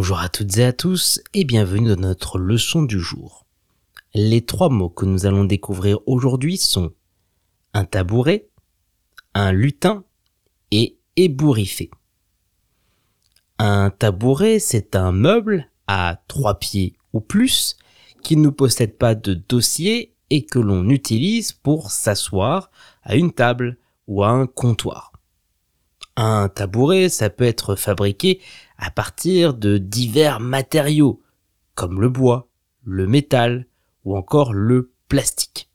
Bonjour à toutes et à tous et bienvenue dans notre leçon du jour. Les trois mots que nous allons découvrir aujourd'hui sont un tabouret, un lutin et ébouriffé. Un tabouret, c'est un meuble à trois pieds ou plus qui ne possède pas de dossier et que l'on utilise pour s'asseoir à une table ou à un comptoir. Un tabouret, ça peut être fabriqué à partir de divers matériaux, comme le bois, le métal ou encore le plastique.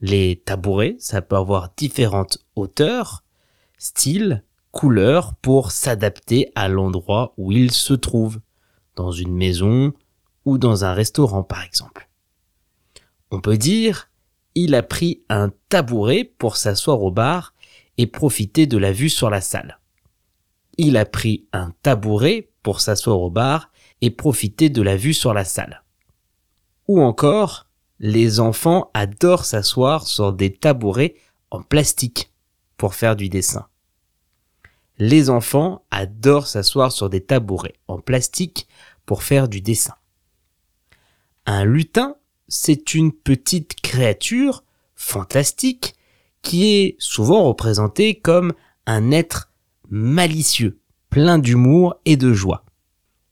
Les tabourets, ça peut avoir différentes hauteurs, styles, couleurs pour s'adapter à l'endroit où ils se trouvent, dans une maison ou dans un restaurant par exemple. On peut dire, il a pris un tabouret pour s'asseoir au bar et profiter de la vue sur la salle. Il a pris un tabouret pour s'asseoir au bar et profiter de la vue sur la salle. Ou encore, les enfants adorent s'asseoir sur des tabourets en plastique pour faire du dessin. Les enfants adorent s'asseoir sur des tabourets en plastique pour faire du dessin. Un lutin, c'est une petite créature fantastique qui est souvent représentée comme un être malicieux, plein d'humour et de joie.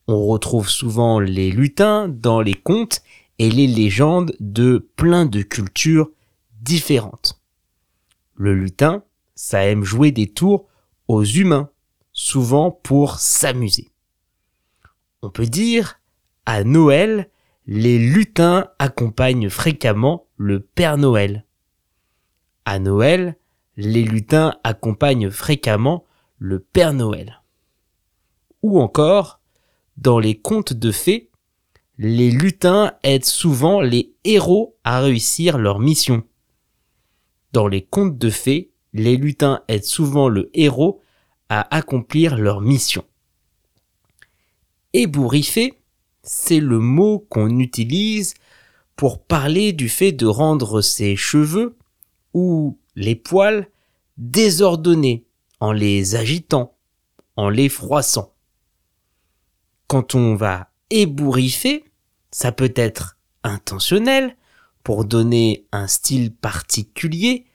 On retrouve souvent les lutins dans les contes et les légendes de plein de cultures différentes. Le lutin, ça aime jouer des tours aux humains, souvent pour s'amuser. On peut dire, à Noël, les lutins accompagnent fréquemment le Père Noël. À Noël, les lutins accompagnent fréquemment le Père Noël. Ou encore, dans les contes de fées, les lutins aident souvent les héros à réussir leur mission. Dans les contes de fées, les lutins aident souvent le héros à accomplir leur mission. Ébouriffé, c'est le mot qu'on utilise pour parler du fait de rendre ses cheveux ou les poils désordonnés en les agitant, en les froissant. Quand on va ébouriffer, ça peut être intentionnel pour donner un style particulier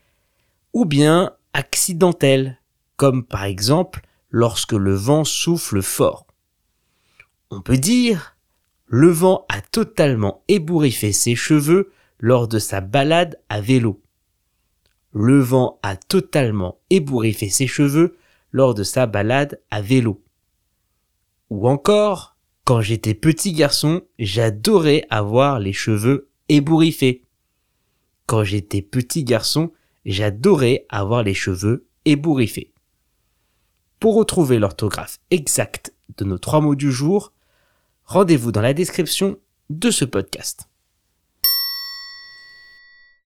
ou bien accidentel, comme par exemple lorsque le vent souffle fort. On peut dire le vent a totalement ébouriffé ses cheveux lors de sa balade à vélo. Le vent a totalement ébouriffé ses cheveux lors de sa balade à vélo. Ou encore, quand j'étais petit garçon, j'adorais avoir les cheveux ébouriffés. Quand j'étais petit garçon, j'adorais avoir les cheveux ébouriffés. Pour retrouver l'orthographe exacte de nos trois mots du jour, rendez-vous dans la description de ce podcast.